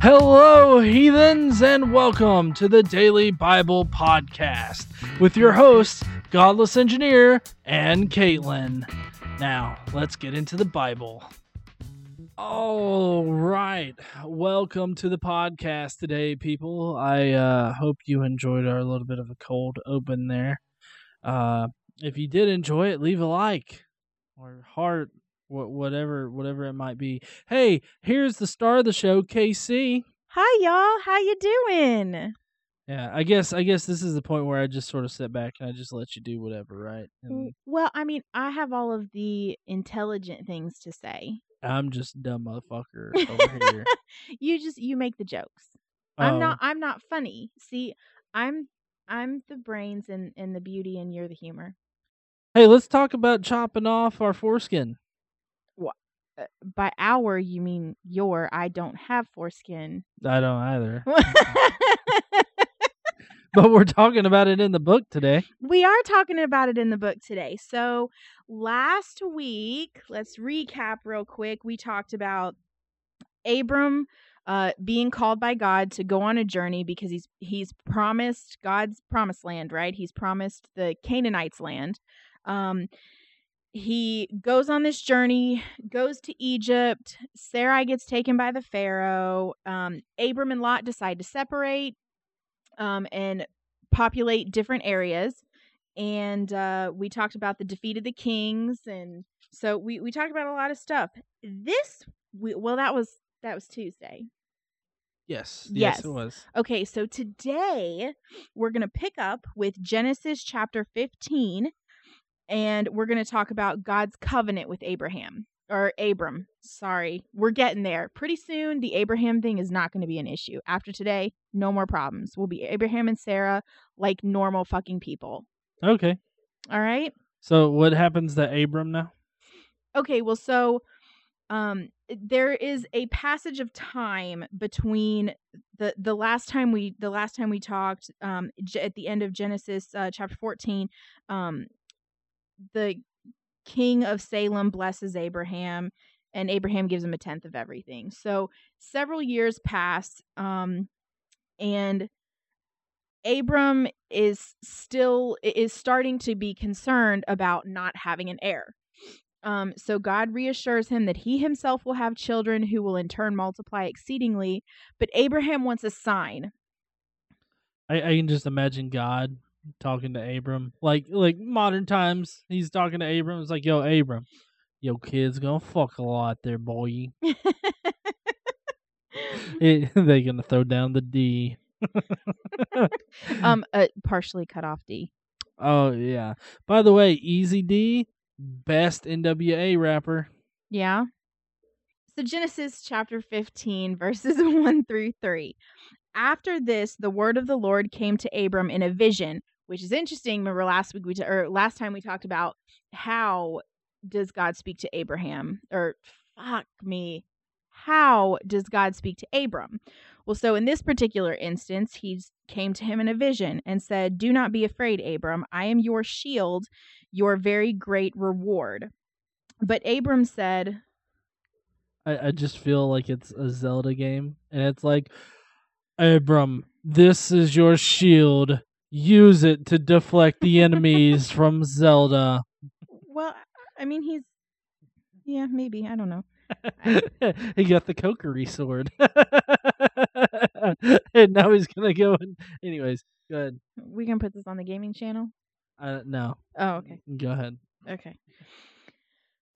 Hello, heathens, and welcome to the Daily Bible Podcast with your hosts, Godless Engineer and Caitlin. Now, let's get into the Bible. All right. Welcome to the podcast today, people. I uh, hope you enjoyed our little bit of a cold open there. Uh, if you did enjoy it, leave a like or heart, wh- whatever, whatever it might be. Hey, here's the star of the show, KC. Hi y'all, how you doing? Yeah, I guess I guess this is the point where I just sort of sit back and I just let you do whatever, right? Mm, and Well, I mean, I have all of the intelligent things to say. I'm just dumb motherfucker over here. you just you make the jokes. I'm Oh, not I'm not funny. See, I'm I'm the brains and and the beauty and you're the humor. Hey, let's talk about chopping off our foreskin. Uh, by our you mean your I don't have foreskin. I don't either, but we're talking about it in the book today. we are talking about it in the book today. So, last week, let's recap real quick. We talked about Abram uh, being called by God to go on a journey because he's he's promised God's promised land, right? He's promised the Canaanites land. Um, he goes on this journey, goes to Egypt. Sarai gets taken by the Pharaoh. Um, Abram and Lot decide to separate um, and populate different areas. And uh, we talked about the defeat of the kings, and so we we talked about a lot of stuff. This we, well, that was that was Tuesday. Yes, yes, Yes. it was. Okay, so today we're going to pick up with Genesis chapter 15 and we're going to talk about God's covenant with Abraham or Abram. Sorry, we're getting there. Pretty soon the Abraham thing is not going to be an issue. After today, no more problems. We'll be Abraham and Sarah like normal fucking people. Okay, All right? so what happens to Abram now? Okay, well so um there is a passage of time between the the last time we the last time we talked um at the end of Genesis uh, chapter 14 um the king of Salem blesses Abraham and Abraham gives him a tenth of everything. So several years pass um and Abram is still is starting to be concerned about not having an heir. Um, so God reassures him that he himself will have children who will in turn multiply exceedingly. But Abraham wants a sign. I, I can just imagine God talking to Abram, like like modern times. He's talking to Abram. It's like, yo, Abram, yo, kid's gonna fuck a lot there, boy. It, they gonna throw down the D. um, uh, partially cut off D. Oh yeah. By the way, Easy D, best NWA rapper. Yeah. So Genesis chapter 15, verses 1 through 3. After this, the word of the Lord came to Abram in a vision, which is interesting. Remember last week we ta- or last time we talked about how does God speak to Abraham? Or fuck me. How does God speak to Abram? Well, so in this particular instance, he came to him in a vision and said, Do not be afraid, Abram. I am your shield, your very great reward. But Abram said, I, I just feel like it's a Zelda game, and it's like, Abram, this is your shield. Use it to deflect the enemies from Zelda. Well, I mean, he's. Yeah, maybe. I don't know. he got the Kokiri sword, and now he's gonna go. And anyways, go ahead. We can put this on the gaming channel. Uh, no, Oh, okay. go ahead. Okay.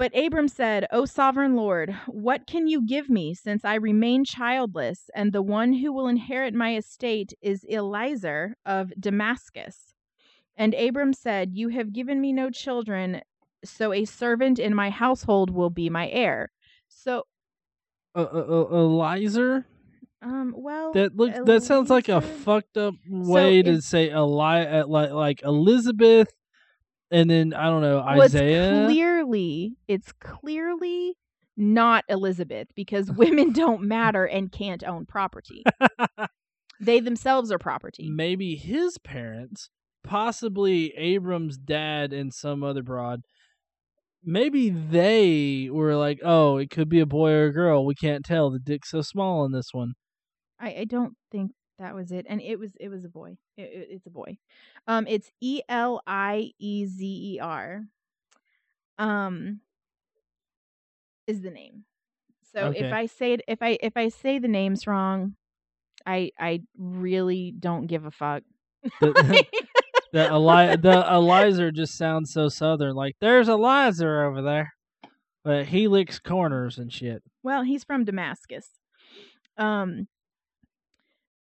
But Abram said, O sovereign Lord, what can you give me since I remain childless, and the one who will inherit my estate is Eliezer of Damascus? And Abram said, You have given me no children, so a servant in my household will be my heir. So, Uh, uh, uh, Elizer? um, well, That look. That sounds like a fucked up way to say Eli, like like Elizabeth, and then I don't know well, Isaiah. Clearly, it's clearly not Elizabeth because women don't matter and can't own property. they themselves are property. Maybe his parents, possibly Abram's dad and some other broad, maybe they were like, "Oh, it could be a boy or a girl. We can't tell. The dick's so small in this one." I, I don't think that was it, and it was it was a boy. It, it- it's a boy. Um, it's E L I E Z E R. Um, is the name. So Okay. if I say it, if I if I say the names wrong, I I really don't give a fuck. The, the, Eli- the Eliza just sounds so southern. Like, there's Eliza over there, but he licks corners and shit. Well, he's from Damascus. Um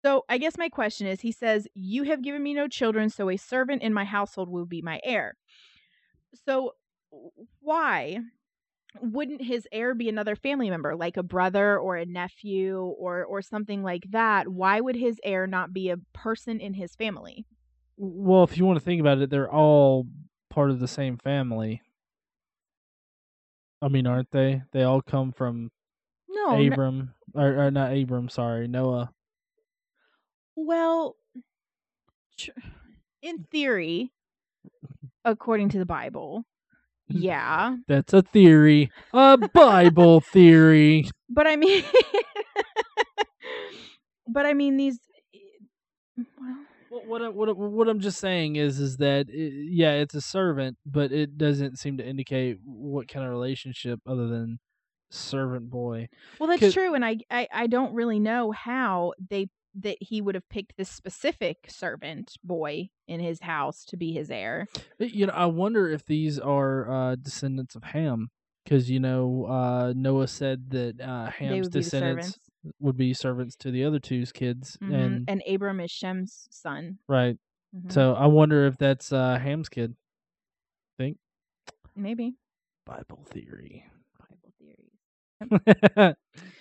so I guess my question is he says, "You have given me no children, so a servant in my household will be my heir." So why wouldn't his heir be another family member like a brother or a nephew or or something like that? Why would his heir not be a person in his family? Well, if you want to think about it, they're all part of the same family. I mean, aren't they? They all come from No. Abram, or, or not Abram. Sorry, Noah. well, in theory, according to the Bible, yeah. That's a theory, a Bible theory. But I mean, but I mean these. Eh, well, What what I- what what I'm just saying is is that it, yeah, it's a servant, but it doesn't seem to indicate what kind of relationship other than servant boy. well, that's true, and I, I I don't really know how they that he would have picked this specific servant boy in his house to be his heir. Uh, You know, I wonder if these are uh, descendants of Ham, because you know uh, Noah said that uh, Ham's descendants would be servants to the other two's kids, Mhm, and and Abram is Shem's son. right. Mhm. So I wonder if that's uh, Ham's kid. Think maybe Bible theory. Bible theories.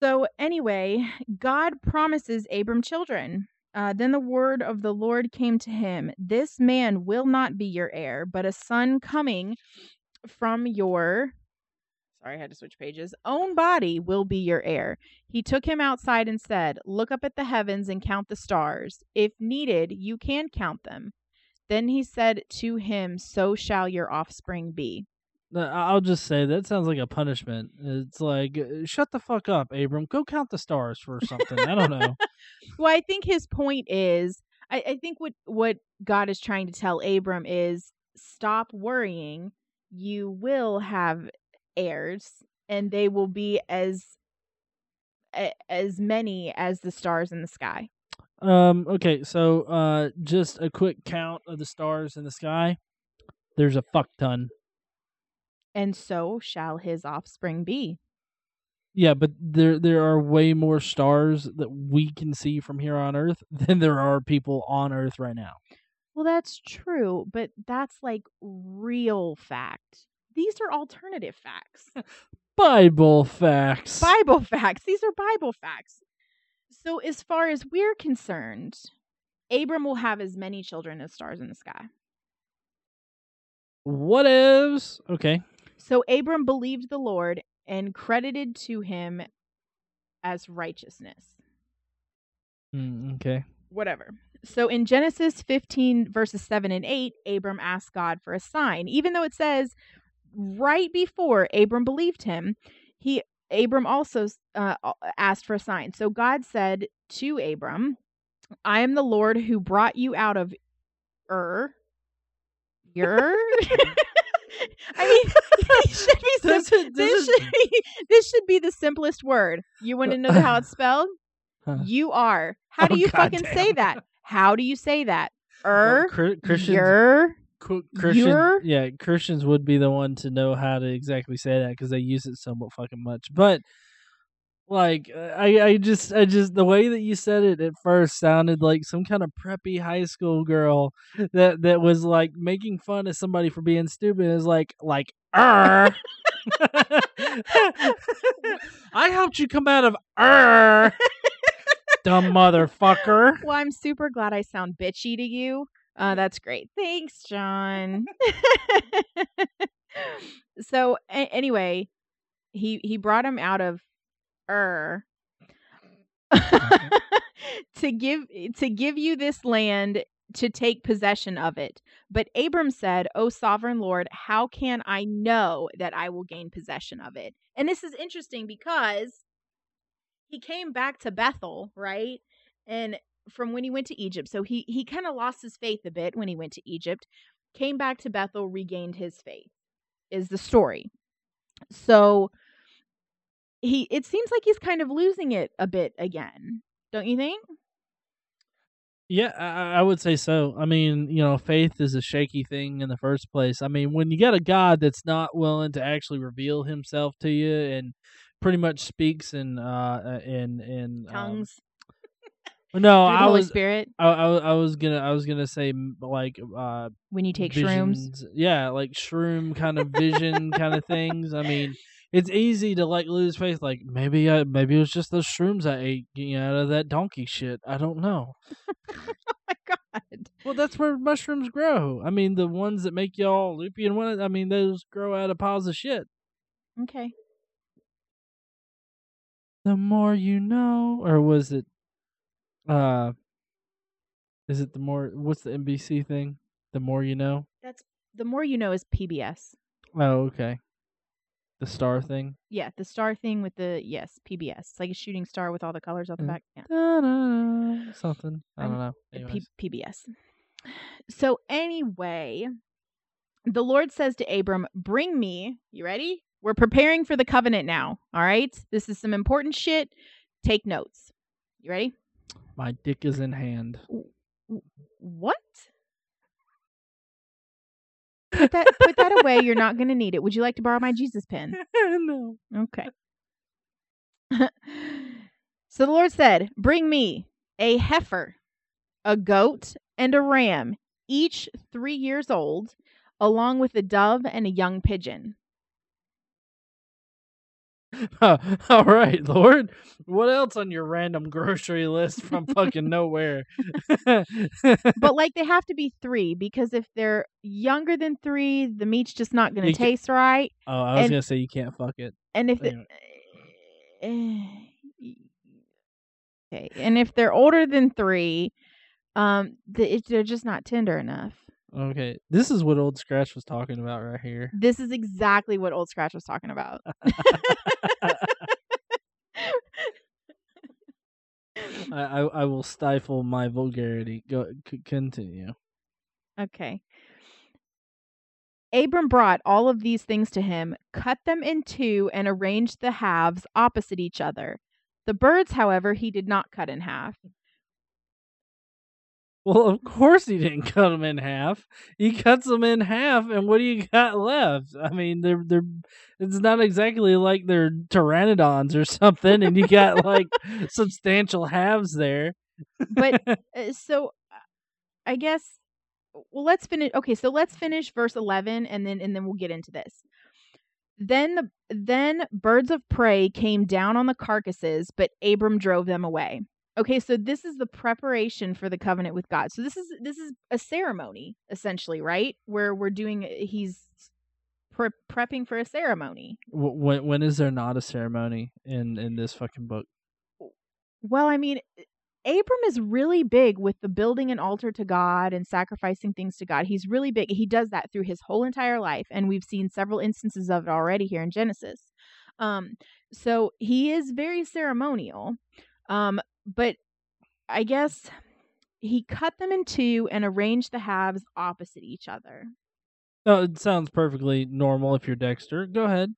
So anyway, God promises Abram children. Uh, then the word of the Lord came to him This man will not be your heir, but a son coming from your. Sorry, I had to switch pages. Own body will be your heir. He took him outside and said, Look up at the heavens and count the stars. If needed, you can count them. Then he said to him, So shall your offspring be. I'll just say that sounds like a punishment. It's like, uh, shut the fuck up, Abram. Go count the stars for something. I don't know. Well, I think his point is, I, I think what what God is trying to tell Abram is, stop worrying. You will have heirs, and they will be as as many as the stars in the sky. Um. Okay. So, uh, just a quick count of the stars in the sky. There's a fuck ton. And so shall his offspring be. Yeah, but there there are way more stars that we can see from here on Earth than there are people on Earth right now. Well, that's true, but that's like real fact. These are alternative facts. Bible facts. Bible facts. These are Bible facts. So, as far as we're concerned, Abram will have as many children as stars in the sky. What is okay? So, Abram believed the Lord and credited to him as righteousness. Mm, okay. Whatever. So, in Genesis 15, verses 7 and 8, Abram asked God for a sign. Even though it says right before Abram believed him, he Abram also uh, asked for a sign. So God said to Abram, "I am the Lord who brought you out of Ur." Ur. I mean, this should be sim- Does it- does this it- should be this should be the simplest word. You want to know how it's spelled? Huh. You are. How do Oh, you fucking say that? How do you say that? Er. Chri- Christians, Ur. Qu- Christian, You're- yeah, Christians would be the one to know how to exactly say that because they use it so fucking much. But like, uh, I, I just, I just the way that you said it at first sounded like some kind of preppy high school girl that that was like making fun of somebody for being stupid. Is like, like, er. I helped you come out of er, dumb motherfucker. Well, I'm super glad I sound bitchy to you. Uh, that's great. Thanks, John. so a- anyway, he he brought him out of Ur er, mm-hmm. to give eh, to give you this land to take possession of it. But Abram said, O sovereign Lord, how can I know that I will gain possession of it? And this is interesting because he came back to Bethel, right? And from when he went to Egypt. So he he kind of lost his faith a bit when he went to Egypt, came back to Bethel, regained his faith. Is the story. So he it seems like he's kind of losing it a bit again. Don't you think? Yeah, I, I would say so. I mean, you know, faith is a shaky thing in the first place. I mean, when you got a God that's not willing to actually reveal Himself to you and pretty much speaks in uh uh, in in um, Tongues. no, the I Holy was Spirit I, I, I was gonna I was gonna say like uh when you take shrooms. Yeah, like shroom kind of vision kind of things. I mean, it's easy to like lose faith. Like maybe I maybe it was just those shrooms I ate know, out of that donkey shit. I don't know. oh my god. Well, that's where mushrooms grow. I mean, the ones that make y'all loopy and what? I mean, those grow out of piles of shit. Okay. The more you know, or was it? Uh, is it the more? What's the NBC thing? The more you know. That's the more you know is PBS. Oh, okay. The star thing. Yeah, the star thing with the yes, PBS. It's like a shooting star with all the colors on the Mm. back. Yeah. Da-da, something. I don't know. P- PBS. So anyway, the Lord says to Abram, "Bring me, you ready? We're preparing for the covenant now. All right? This is some important shit. Take notes. You ready? My dick is in hand. What? Put that put that away. You're not going to need it. Would you like to borrow my Jesus pen? no. Okay. so the Lord said, Bring me a heifer, a goat, and a ram, each three years old, along with a dove and a young pigeon. All right, Lord. What else on your random grocery list from fucking nowhere? But like they have to be three because if they're younger than three, the meat's just not going You to ca- taste right. oh, I was and- gonna say you can't fuck it. And if the, Anyway. okay, and if they're older than three, um, the, it, they're just not tender enough. Okay, this is what Old Scratch was talking about right here. This is exactly what Old Scratch was talking about. I, I I will stifle my vulgarity. Go c- continue. Okay. Abram brought all of these things to him, cut them in two, and arranged the halves opposite each other. The birds, however, he did not cut in half. Well, of course he didn't cut them in half. He cuts them in half, and what do you got left? I mean, they're they're. It's not exactly like they're pteranodons or something, and you got like substantial halves there. But uh, so uh, I guess well let's finish okay, so let's finish verse 11 and then and then we'll get into this. Then the then birds of prey came down on the carcasses, but Abram drove them away. Okay, so this is the preparation for the covenant with God. So this is this is a ceremony essentially, right? Where we're doing he's pre- prepping for a ceremony. When when is there not a ceremony in in this fucking book? Well, I mean, Abram is really big with the building an altar to God and sacrificing things to God. He's really big. He does that through his whole entire life, and we've seen several instances of it already here in Genesis. Um, so he is very ceremonial. Um, but I guess he cut them in two and arranged the halves opposite each other. No, it sounds perfectly normal if you're Dexter. Go ahead.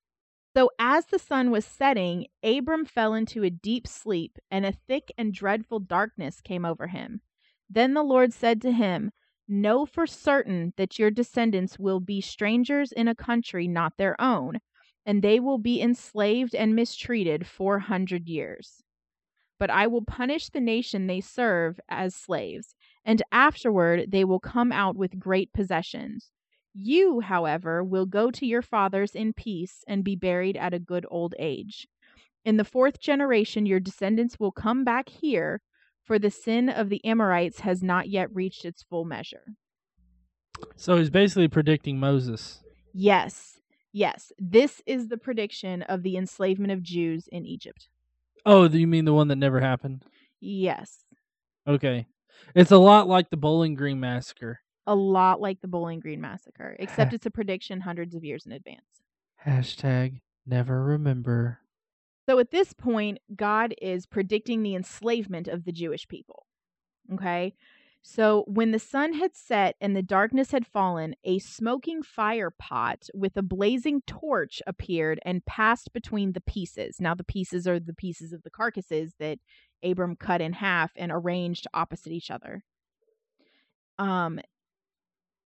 So as the sun was setting, Abram fell into a deep sleep, and a thick and dreadful darkness came over him. Then the Lord said to him, Know for certain that your descendants will be strangers in a country not their own, and they will be enslaved and mistreated four hundred years. But I will punish the nation they serve as slaves, and afterward they will come out with great possessions. You, however, will go to your fathers in peace and be buried at a good old age. In the fourth generation, your descendants will come back here, for the sin of the Amorites has not yet reached its full measure. So he's basically predicting Moses. Yes, yes, this is the prediction of the enslavement of Jews in Egypt. Oh, do you mean the one that never happened? Yes. Okay. It's a lot like the Bowling Green massacre. A lot like the Bowling Green massacre, except it's a prediction hundreds of years in advance. Hashtag never remember. So at this point, God is predicting the enslavement of the Jewish people. Okay. So when the sun had set and the darkness had fallen, a smoking fire pot with a blazing torch appeared and passed between the pieces. Now, the pieces are the pieces of the carcasses that Abram cut in half and arranged opposite each other. Um,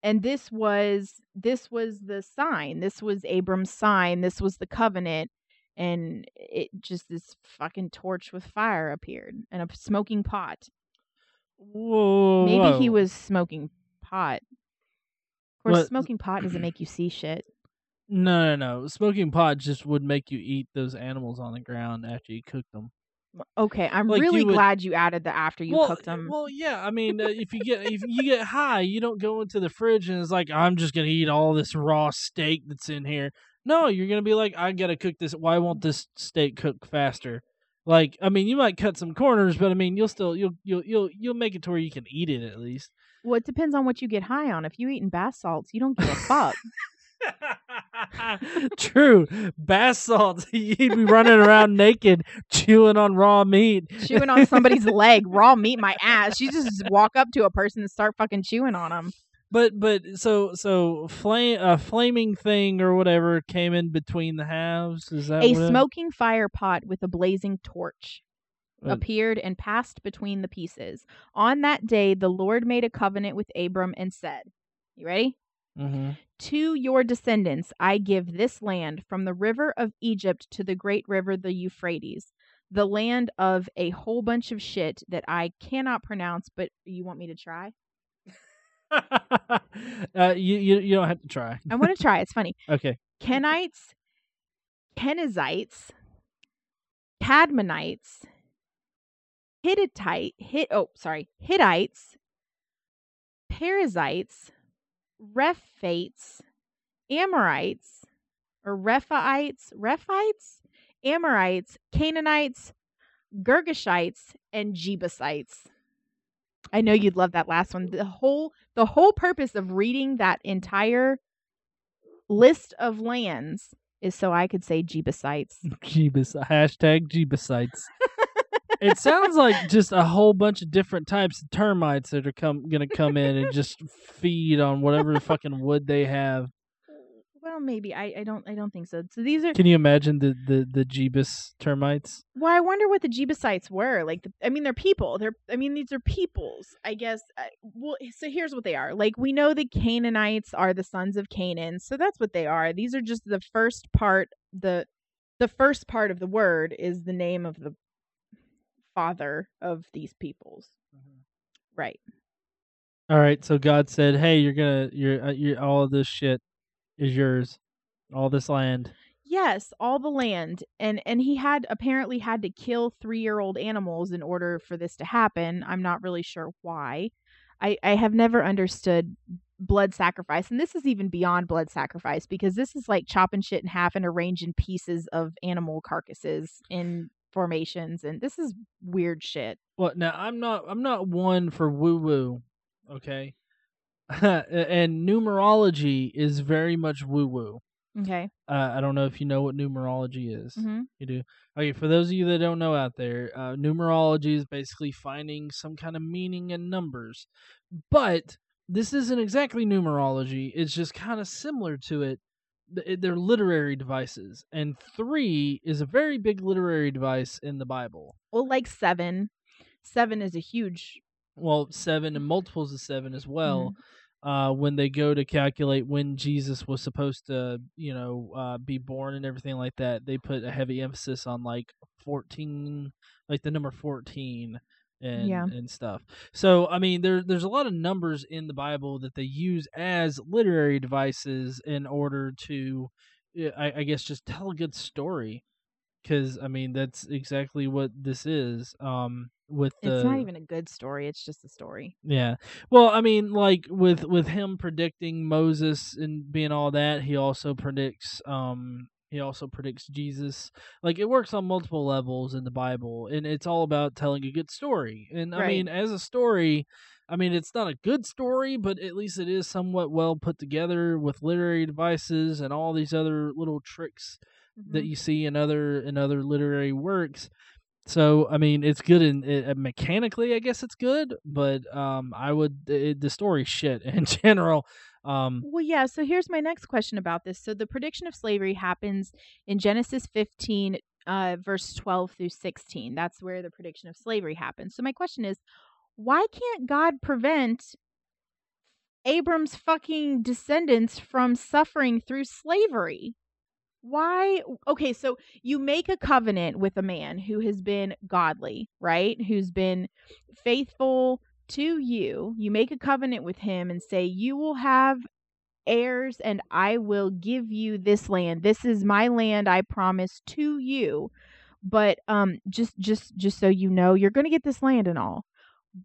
and this was this was the sign. This was Abram's sign. This was the covenant. And it just this fucking torch with fire appeared and a smoking pot. Whoa. Maybe he was smoking pot. Of course, smoking pot doesn't make you see shit. No, no, no. Smoking pot just would make you eat those animals on the ground after you cooked them. Okay, I'm Like, you really would- glad you added the after you well, cooked them. Well, yeah. I mean, uh, if you get if you get high, you don't go into the fridge and it's like I'm just gonna eat all this raw steak that's in here. No, you're gonna be like, I gotta cook this. Why won't this steak cook faster? Like, I mean, you might cut some corners, but I mean, you'll still you'll you'll you'll you'll make it to where you can eat it at least. well, it depends on what you get high on. If you eating bath salts, you don't give a fuck. True, bath salts. You'd be running around naked, chewing on raw meat. chewing on somebody's leg, raw meat, my ass. You just walk up to a person and start fucking chewing on them. But but so so flame a flaming thing or whatever came in between the halves. Is that A what it- smoking fire pot with a blazing torch appeared and passed between the pieces. On that day, the Lord made a covenant with Abram and said, You ready? Mhm. To your descendants, I give this land from the river of Egypt to the great river, the Euphrates, the land of a whole bunch of shit that I cannot pronounce, but you want me to try? uh, you, you you don't have to try. I want to try. It's funny. Okay. Kenites, Kenizzites, Kadmonites, Hittite, Hit, oh, sorry, Hittites, Perizzites, Rephates, Amorites, or Rephaites, Rephites, Amorites, Canaanites, Girgashites, and Jebusites. I know you'd love that last one. The whole the whole purpose of reading that entire list of lands is so I could say Jebusites. Jeebus hashtag Jeebusites. it sounds like just a whole bunch of different types of termites that are come gonna come in and just feed on whatever fucking wood they have. Well, maybe I, I don't I don't think so. So these are Can you imagine the the the Jeebus termites? well, I wonder what the Jebusites were. Like, the, I mean, they're people. They're I mean, these are peoples. I guess. I, well, so here's what they are. Like, we know the Canaanites are the sons of Canaan, so that's what they are. These are just the first part. the The first part of the word is the name of the father of these peoples. Right. All right, so God said, "Hey, you're gonna, you're, uh, you're all of this shit is yours, all this land." Yes, all the land. And and he had apparently had to kill 3-year-old animals in order for this to happen. I'm not really sure why. I I have never understood blood sacrifice and this is even beyond blood sacrifice because this is like chopping shit in half and arranging pieces of animal carcasses in formations and this is weird shit. Well, now I'm not, I'm not one for woo woo, okay, and numerology is very much woo woo. Okay. Uh, I don't know if you know what numerology is. Mhm. You do. Okay, for those of you that don't know out there, uh, numerology is basically finding some kind of meaning in numbers. But this isn't exactly numerology, it's just kind of similar to it. It- They're literary devices, and three is a very big literary device in the Bible. Well, like 7. 7 is a huge Well, seven and multiples of seven as well. uh, when they go to calculate when Jesus was supposed to, you know, uh, be born and everything like that, they put a heavy emphasis on like 14, like the number 14 and Yeah. and stuff. So, I mean, there there's a lot of numbers in the Bible that they use as literary devices in order to, uh, I, I guess, just tell a good story. Because I mean, that's exactly what this is. Um, with the It's not even a good story, it's just a story. yeah. Well, I mean, like with with him predicting Moses and being all that, he also predicts um He also predicts Jesus. Like it works on multiple levels in the Bible, and it's all about telling a good story. And I mean, as a story, I mean, it's not a good story, but at least it is somewhat well put together with literary devices and all these other little tricks that Mhm. you see in other in other literary works. So I mean, it's good in uh, mechanically. I guess it's good, but um, I would it, the story shit in general. Um, Well, yeah. So here's my next question about this. So the prediction of slavery happens in Genesis 15, uh, verse 12 through 16. That's where the prediction of slavery happens. So my question is, why can't God prevent Abram's fucking descendants from suffering through slavery? Why? Okay, so you make a covenant with a man who has been godly, right? Who's been faithful to you. You make a covenant with him and say, You will have heirs and I will give you this land. This is my land I promise to you. But um just just just so you know, you're going to get this land and all.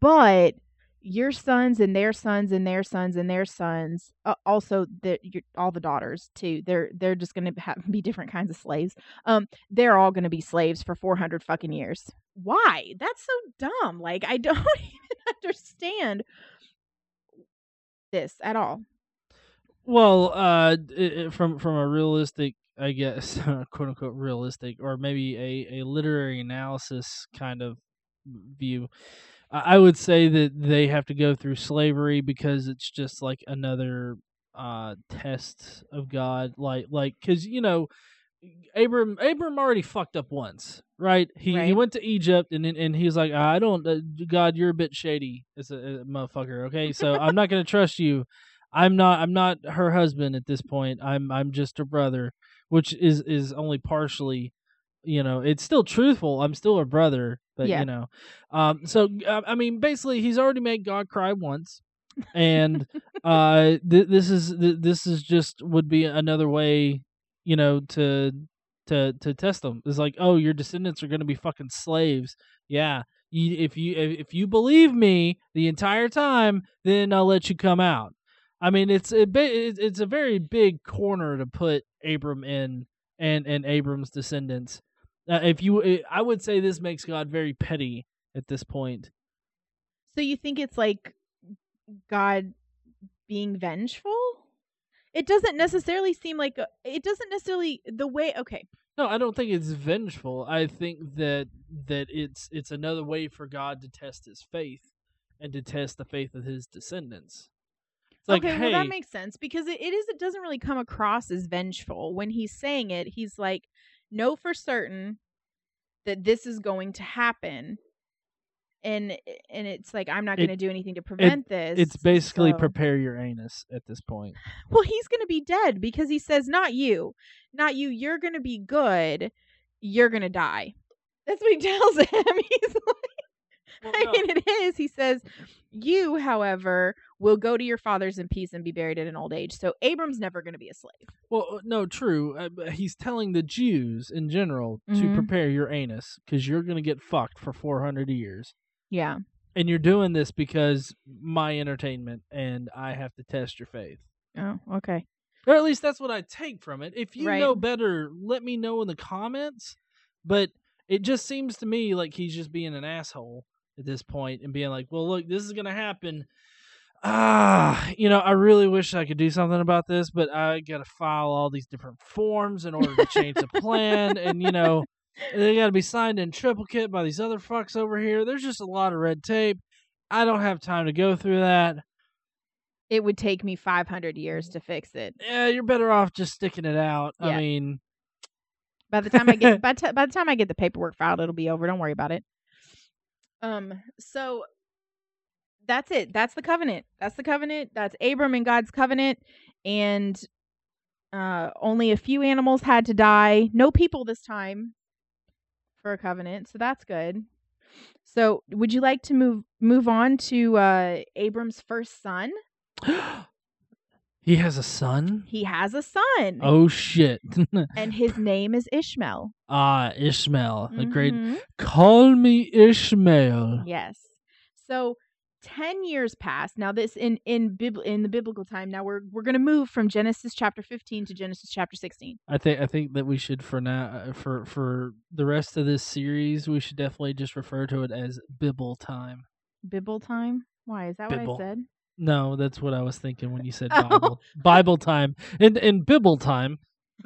But your sons and their sons and their sons and their sons uh, also the your, all the daughters too they're they're just going to be different kinds of slaves um they're all going to be slaves for 400 fucking years why that's so dumb like i don't even understand this at all well, uh, i- from from a realistic, I guess, quote unquote realistic, or maybe a a literary analysis kind of view. I would say that they have to go through slavery because it's just like another uh test of God like like cuz you know Abram Abram already fucked up once, right? He he went to Egypt and and he's like, I don't, uh, God, you're a bit shady as a, a motherfucker. Okay, so I'm not gonna trust you. I'm not I'm not her husband at this point. I'm I'm just her brother, which is is only partially, you know, it's still truthful. I'm still her brother, but Yeah. you know, um. So uh, I mean, basically, he's already made God cry once, and uh, th- this is th- this is just would be another way, you know, to to to test them. It's like, oh, your descendants are going to be fucking slaves. Yeah. You, if you if you believe me the entire time, then I'll let you come out. I mean, it's it's it's a very big corner to put Abram in and and Abram's descendants. Uh, if you, eh, I would say this makes God very petty at this point. so you think it's like god being vengeful it doesn't necessarily seem like a, it doesn't necessarily the way okay No, I don't think it's vengeful. I think that that it's it's another way for God to test His faith and to test the faith of His descendants. Like, okay, hey, well that makes sense because it, it is it doesn't really come across as vengeful when he's saying it. He's like, know for certain that this is going to happen, and eh, and it's like I'm not going to do anything to prevent this. it's basically so- prepare your anus at this point. well, he's going to be dead because he says, not you, not you. You're going to be good. You're going to die. That's what he tells him. He's like. Well, I mean, it is. He says, You, however, will go to your fathers in peace and be buried at an old age. So Abram's never going to be a slave. Well, uh, no, true. Uh, he's telling the Jews in general to Mhm. prepare your anus because you're going to get fucked for 400 years. Yeah. And you're doing this because my entertainment and I have to test your faith. Oh, okay. Or at least that's what I take from it. If you Right. know better, let me know in the comments. But it just seems to me like he's just being an asshole at this point and being like, well, look, this is going to happen. Ah, you know, I really wish I could do something about this, but I got to file all these different forms in order to change the plan. And, you know, they got to be signed in triplicate by these other fucks over here. There's just a lot of red tape. I don't have time to go through that. It would take me 500 years to fix it. Yeah, you're better off just sticking it out. I mean, By the time I get by, t- by the time I get the paperwork filed, it'll be over. Don't worry about it. Um. So that's it. That's the covenant. That's the covenant. That's Abram and God's covenant, and uh, only a few animals had to die. No people this time for a covenant. So that's good. So would you like to move move on to uh, Abram's first son? he has a son. He has a son, Oh shit! and his name is Ishmael. ah, Ishmael, the great. Call me Ishmael. Yes. So 10 years pass. Now this in in bib- in the biblical time. Now we're we're going to move from Genesis chapter 15 to Genesis chapter 16. I think I think that we should for now uh, for for the rest of this series we should definitely just refer to it as Bibble time. Bible time? Why? Is that Bibble. what I said? No, that's what I was thinking when you said Oh. Bible Bible time. In in Bibble time.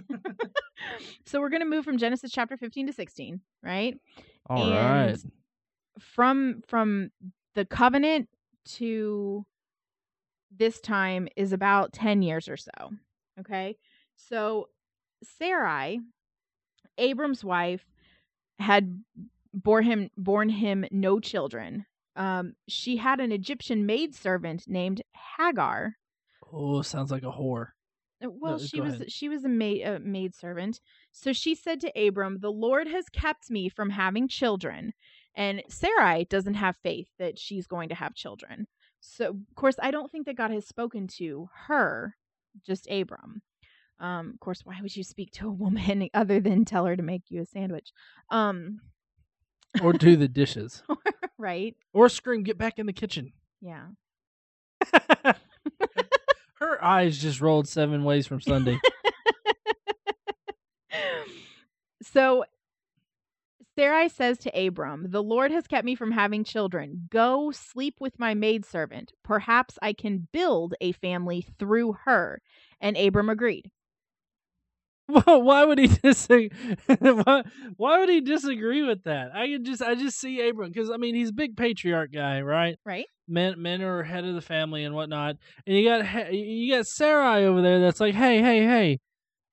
So we're going to move from Genesis chapter 15 to 16, right? All And right. From from the covenant to this time is about 10 years or so. Okay? So Sarai, Abram's wife, had bore him born him no children. Um, she had an Egyptian maidservant named Hagar. Oh, sounds like a whore. Uh, Well, No, she was ahead. she was a maid a maidservant. So she said to Abram, "The Lord has kept me from having children." And Sarai doesn't have faith that she's going to have children. So, of course, I don't think that God has spoken to her, just Abram. Um, of course, why would you speak to a woman other than tell her to make you a sandwich? Um, Or do the dishes. Right? Or scream, get back in the kitchen. Yeah. Her eyes just rolled seven ways from Sunday. so Sarai says to Abram, The Lord has kept me from having children. Go sleep with my maidservant. Perhaps I can build a family through her. And Abram agreed. Why would he disagree? why, why would he disagree with that? I could just I just see Abram because I mean he's a big patriarch guy, right? Right? Men men are head of the family and whatnot, and you got you got Sarai over there that's like, hey hey hey,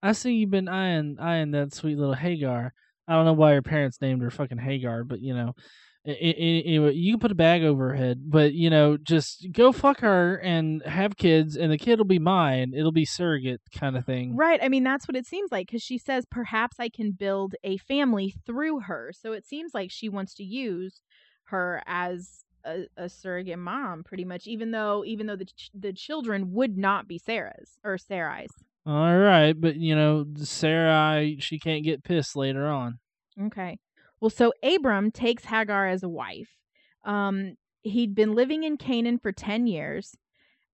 I see you've been eyeing eyeing that sweet little Hagar. I don't know why her parents named her fucking Hagar, but you know, anyway, you can put a bag over her head, but you know, just go fuck her and have kids, and the kid will be mine. It'll be surrogate kind of thing. Right. I mean, that's what it seems like because she says, Perhaps I can build a family through her. So it seems like she wants to use her as a, a surrogate mom, pretty much, even though even though the ch- the children would not be Sarah's or Sarai's. All right, but you know, Sarai, she can't get pissed later on. Okay. Well, so Abram takes Hagar as a wife. Um, he'd been living in Canaan for 10 years.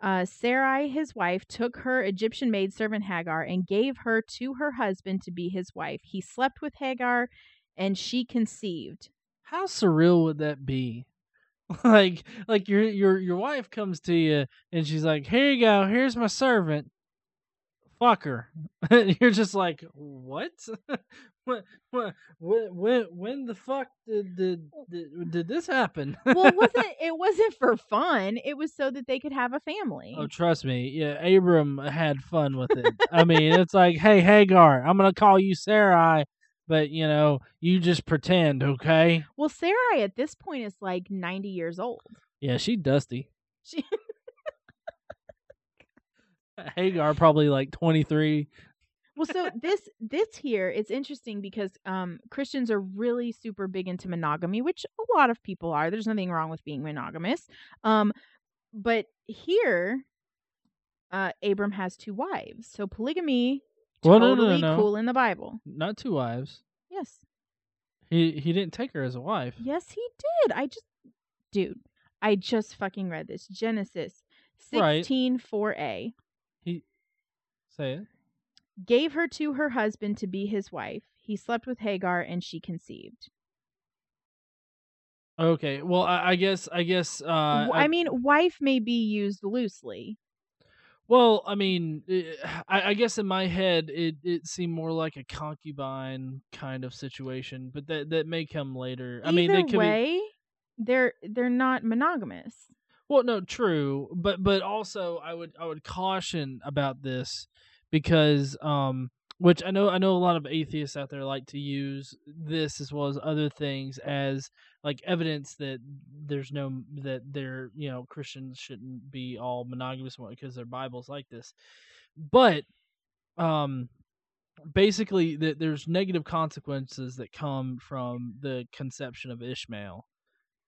Uh, Sarai, his wife, took her Egyptian maidservant Hagar and gave her to her husband to be his wife. He slept with Hagar and she conceived. How surreal would that be? like, like your your your wife comes to you and she's like, "Here you go. Here's my servant. Fuck her." You're just like, "What? what? What? When? When? When the fuck did did did, did this happen?" Well, it wasn't it wasn't for fun. It was so that they could have a family. Oh, trust me. Yeah, Abram had fun with it. I mean, it's like, hey, Hagar, I'm gonna call you Sarai, but you know, you just pretend, okay? Well, Sarai at this point is like 90 years old. Yeah, she dusty. She Hagar probably like 23. Well, so this this here it's interesting because um Christians are really super big into monogamy, which a lot of people are. There's nothing wrong with being monogamous. Um but here uh Abram has two wives. So polygamy Well, no, no, no, totally no. cool in the Bible. Not two wives. Yes. He he didn't take her as a wife. Yes, he did. I just dude, I just fucking read this. Genesis Right. 16 4a. Say it. Gave her to her husband to be his wife. He slept with Hagar and she conceived. Okay. Well, I, I guess I guess uh W- I mean, wife may be used loosely. Well, I mean, eh, I, I guess in my head it, it seemed more like a concubine kind of situation, but that that may come later. I mean, they Either could be way, they're they're not monogamous. Well, no, true, but but also I would I would caution about this because um, which I know I know a lot of atheists out there like to use this as well as other things as like evidence that there's no that they're you know Christians shouldn't be all monogamous because their Bible's like this, but um basically that there's negative consequences that come from the conception of Ishmael.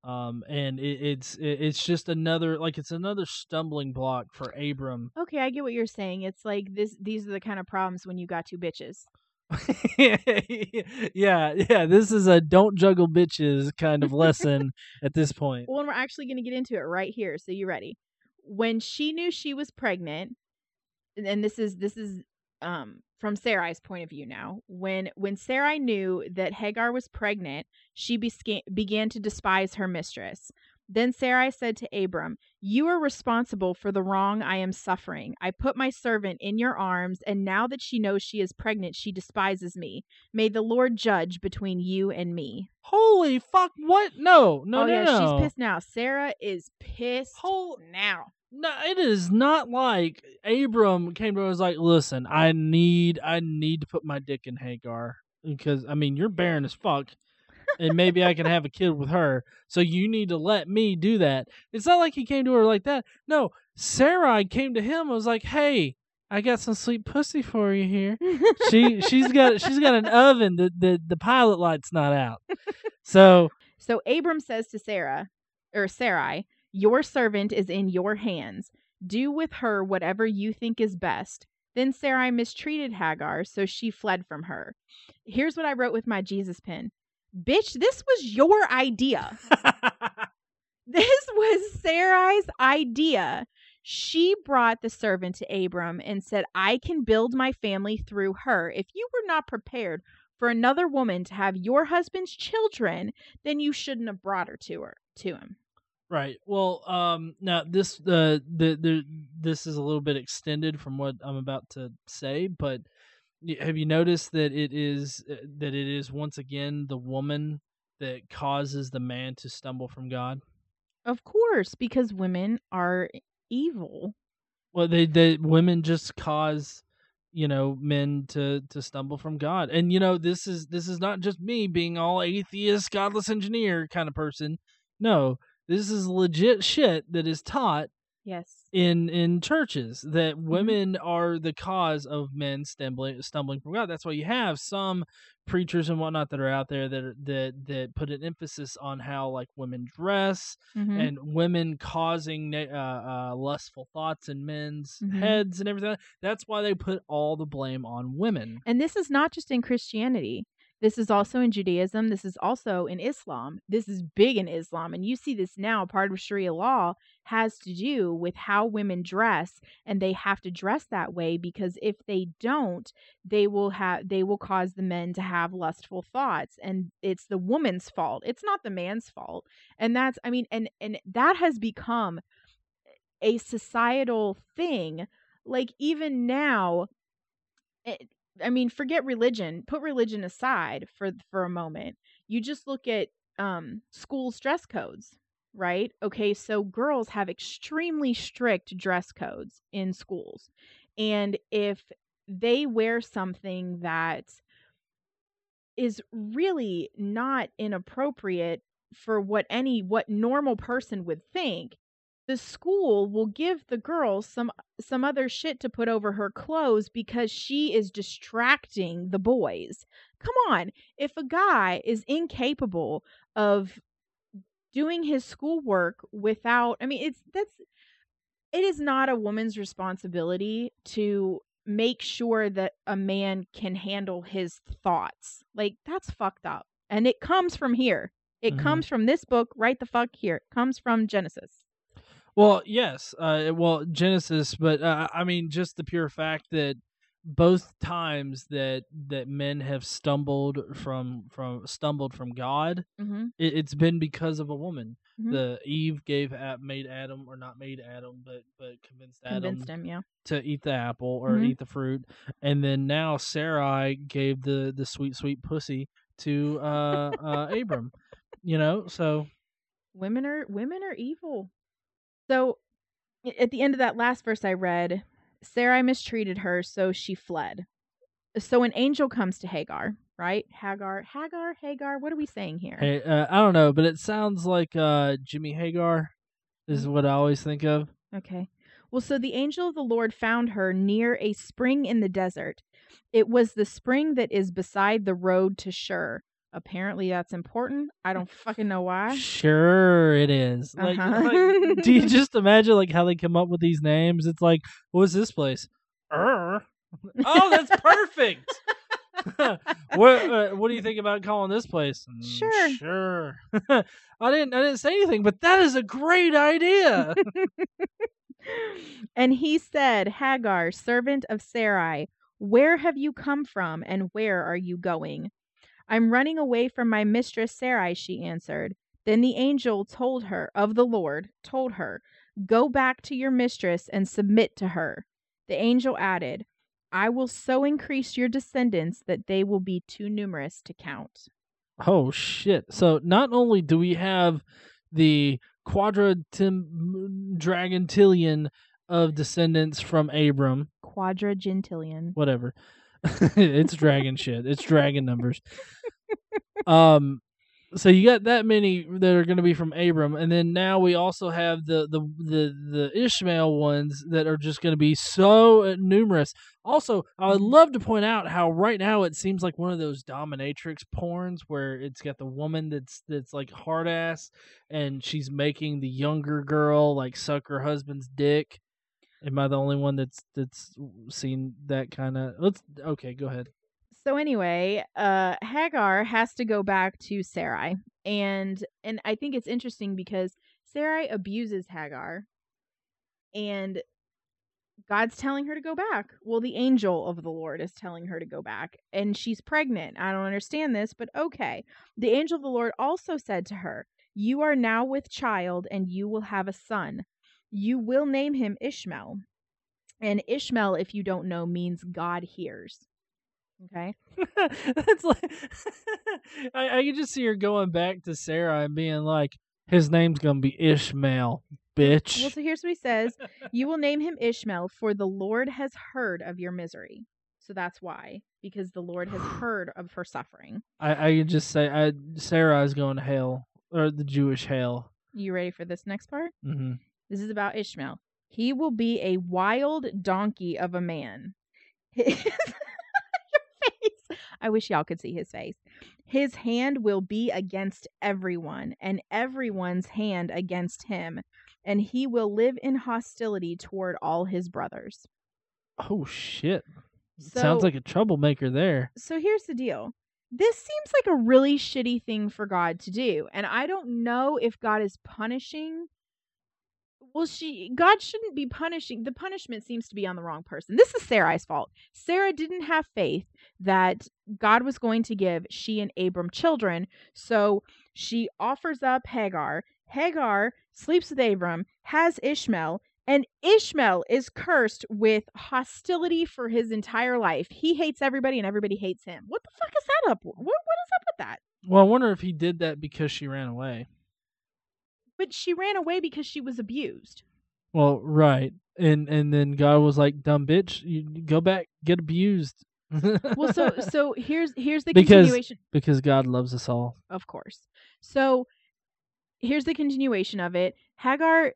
Um, and it, it's it, it's just another like it's another stumbling block for Abram. Okay, I get what you're saying. It's like this these are the kind of problems when you got two bitches. yeah, yeah. This is a don't juggle bitches kind of lesson at this point. Well, and we're actually going to get into it right here. So you ready? When she knew she was pregnant, and- and this is this is um from Sarai's point of view now. When when Sarai knew that Hagar was pregnant, she besca- began to despise her mistress. Then Sarai said to Abram, You are responsible for the wrong I am suffering. I put my servant in your arms, and now that she knows she is pregnant, she despises me. May the Lord judge between you and me. Holy fuck! What? No, no, oh no, yeah, no. she's pissed now. Sarah is pissed Hol- now. No, it is not like Abram came to her and was like, "Listen, I need, I need to put my dick in Hagar because I mean you're barren as fuck, and maybe I can have a kid with her. So you need to let me do that." It's not like he came to her like that. No, Sarai came to him and was like, "Hey, I got some sweet pussy for you here. She, she's got, she's got an oven. The, the, the pilot light's not out. So So Abram says to Sarah, or Sarai, Your servant is in your hands. Do with her whatever you think is best. Then Sarai mistreated Hagar, so she fled from her. Here's what I wrote with my Jesus pen Bitch, this was your idea. This was Sarai's idea. She brought the servant to Abram and said, I can build my family through her. If you were not prepared for another woman to have your husband's children, then you shouldn't have brought her to her to him. Right. Well, um, now this uh, the the this is a little bit extended from what I'm about to say, but have you noticed that it is uh, that it is once again the woman that causes the man to stumble from God? Of course, because women are evil. Well, they the women just cause you know men to to stumble from God, and you know this is this is not just me being all atheist, godless engineer kind of person. No, this is legit shit that is taught Yes. in in churches that Mm-hmm. women are the cause of men stumbling stumbling from God. That's why you have some preachers and whatnot that are out there that are, that that put an emphasis on how like women dress Mhm. and women causing uh, uh, lustful thoughts in men's Mhm. heads and everything. That's why they put all the blame on women. And this is not just in Christianity. This is also in Judaism. This is also in Islam. This is big in Islam. And you see this now. Part of Sharia law has to do with how women dress, and they have to dress that way because if they don't, they will have they will cause the men to have lustful thoughts. And it's the woman's fault. It's not the man's fault. And that's I mean, and and that has become a societal thing. Like even now, it, I mean, forget religion. Put religion aside for for a moment. You just look at um, schools' dress codes, right? Okay, so girls have extremely strict dress codes in schools, and if they wear something that is really not inappropriate for what any what normal person would think the school will give the girl some some other shit to put over her clothes because she is distracting the boys. Come on, if a guy is incapable of doing his schoolwork without I mean it's that's it is not a woman's responsibility to make sure that a man can handle his thoughts. Like that's fucked up. And it comes from here. It Mhm. comes from this book right the fuck here. It comes from Genesis. Well, yes. Uh, well, Genesis, but uh, I mean, just the pure fact that both times that that men have stumbled from from stumbled from God, Mhm. it, it's been because of a woman. Mhm. The Eve gave made Adam or not made Adam, but but convinced Adam Convinced him, yeah. to eat the apple or Mhm. eat the fruit, and then now Sarai gave the the sweet sweet pussy to uh, uh Abram. You know, so women are women are evil. So at the end of that last verse I read, Sarai mistreated her, so she fled. So an angel comes to Hagar, right? Hagar, Hagar, Hagar. What are we saying here? Hey, uh, I don't know, but it sounds like uh, Jimmy Hagar is what I always think of. Okay. Well, so the angel of the Lord found her near a spring in the desert. It was the spring that is beside the road to Shur. Apparently, that's important. I don't fucking know why. Sure, it is. Like, Uh-huh. like, do you just imagine like how they come up with these names? It's like, what's this place? Oh, that's perfect. what uh, What do you think about calling this place? "Mm, Sure. sure. I didn't. I didn't say anything, but that is a great idea. and he said, Hagar, servant of Sarai, where have you come from and where are you going? I'm running away from my mistress Sarai, she answered. Then the angel told her of the Lord, told her, Go back to your mistress and submit to her. The angel added, I will so increase your descendants that they will be too numerous to count. oh shit! So not only do we have the quadratim dragontillion of descendants from Abram, Quadragentillion. whatever. it's dragon shit. It's dragon numbers. Um so you got that many that are going to be from Abram and then now we also have the the the, the Ishmael ones that are just going to be so numerous. Also, I would love to point out how right now it seems like one of those dominatrix porns where it's got the woman that's that's like hard ass and she's making the younger girl like suck her husband's dick. Am I the only one that's that's seen that kind of? Let's okay, go ahead. So anyway, uh Hagar has to go back to Sarai. And and I think it's interesting because Sarai abuses Hagar and God's telling her to go back. Well, the angel of the Lord is telling her to go back and she's pregnant. I don't understand this, but okay. The angel of the Lord also said to her, "You are now with child and you will have a son. You will name him Ishmael." And Ishmael, if you don't know, means God hears. Okay? That's like I, I can just see her going back to Sarah and being like, "His name's gonna be Ishmael, bitch." Well, so here's what he says You will name him Ishmael, for the Lord has heard of your misery. So that's why, because the Lord has heard of her suffering. I, I could just say, I Sarah is going to hell or the Jewish hell. You ready for this next part? hmm This is about Ishmael. He will be a wild donkey of a man. His- face. I wish y'all could see his face. His hand will be against everyone, and everyone's hand against him, and he will live in hostility toward all his brothers. Oh shit! So, Sounds like a troublemaker there. so here's the deal. This seems like a really shitty thing for God to do, and I don't know if God is punishing. Well, she God shouldn't be punishing. The punishment seems to be on the wrong person. This is Sarai's fault. Sarah didn't have faith that God was going to give she and Abram children, so she offers up Hagar. Hagar sleeps with Abram, has Ishmael, and Ishmael is cursed with hostility for his entire life. He hates everybody and everybody hates him. What the fuck is that up? What what is up with that? Well, I wonder if he did that because she ran away. But she ran away because she was abused. Well, right, and and then God was like, "Dumb bitch, you go back, get abused." Well, so so here's here's the Because- continuation. because God loves us all. of course. So here's the continuation of it. Hagar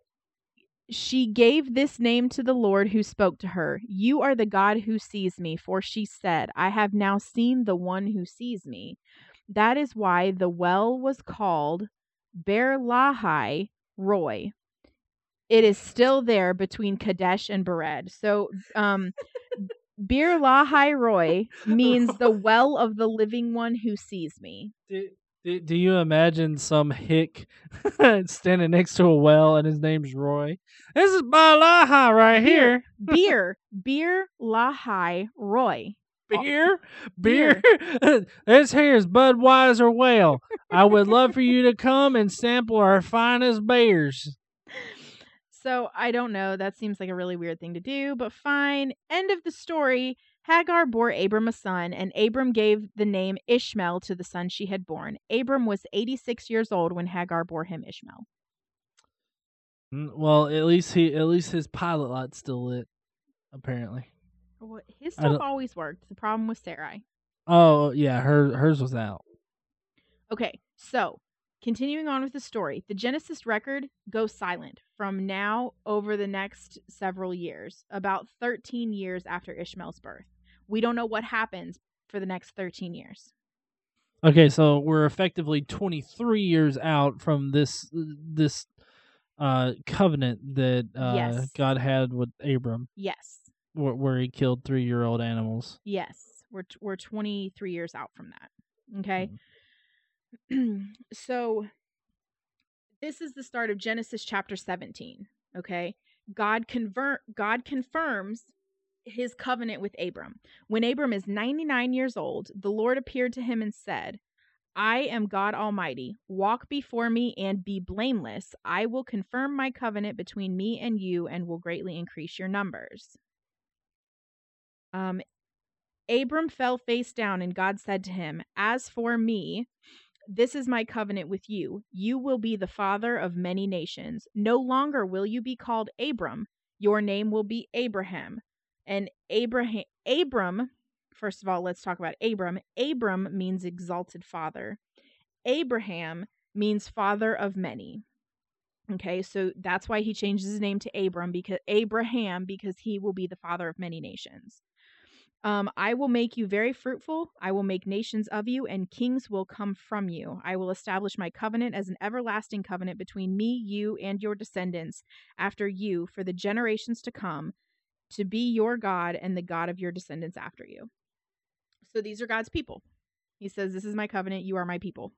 she gave this name to the Lord who spoke to her. You are the God who sees me, for she said, I have now seen the one who sees me. That is why the well was called Beer Lahai Roi. It is still there between Kadesh and Bered. So um Bir Lahai Roy means the well of the living one who sees me. Do, do, do you imagine some hick standing next to a well and his name's Roy? This is Balaha right here. beer, beer, lahai, Roy. Beer, beer. this here is Budweiser Well. I would love for you to come and sample our finest beers. So I don't know. That seems like a really weird thing to do, but fine. End of the story. Hagar bore Abram a son, and Abram gave the name Ishmael to the son she had born. Abram was 86 years old when Hagar bore him Ishmael. Mm, Well, at least he, at least his pilot light's still lit. Apparently. Well, his stuff always worked. The problem was Sarai. Oh yeah, her hers was out. Okay, so continuing on with the story, the Genesis record goes silent from now over the next several years, about 13 years after Ishmael's birth. We don't know what happens for the next 13 years. Okay, so we're effectively 23 years out from this this uh covenant that uh Yes. God had with Abram Yes. Where, he killed 3-year-old animals. Yes. We're t- we're 23 years out from that. Okay. Mm-hmm. so this is the start of Genesis chapter 17. Okay. God convert God confirms his covenant with Abram. When Abram is 99 years old, the Lord appeared to him and said, I am God Almighty. Walk before me and be blameless. I will confirm my covenant between me and you and will greatly increase your numbers. Um, Abram fell face down, and God said to him, As for me, this is my covenant with you. You will be the father of many nations. No longer will you be called Abram. Your name will be Abraham. And Abraham, Abram, first of all, let's talk about Abram. Abram means exalted father. Abraham means father of many. Okay, so that's why he changes his name to Abram because Abraham because he will be the father of many nations. Um, I will make you very fruitful. I will make nations of you, and kings will come from you. I will establish my covenant as an everlasting covenant between me, you, and your descendants after you for the generations to come, to be your God and the God of your descendants after you. So these are God's people. He says, This is my covenant. You are my people.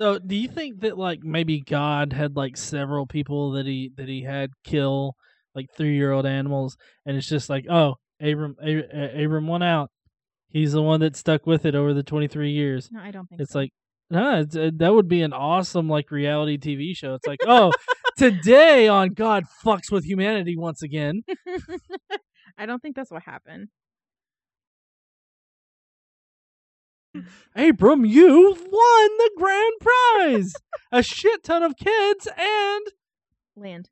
So, do you think that like maybe God had like several people that he that he had kill like three year old animals, and it's just like, oh, Abram, A- Abram won out. He's the one that stuck with it over the twenty three years. No, I don't think It's so. like, no, it's, uh, that would be an awesome like reality TV show. It's like, oh, today on God fucks with humanity once again. I don't think that's what happened. Abram, you won the grand prize. A shit ton of kids and Land.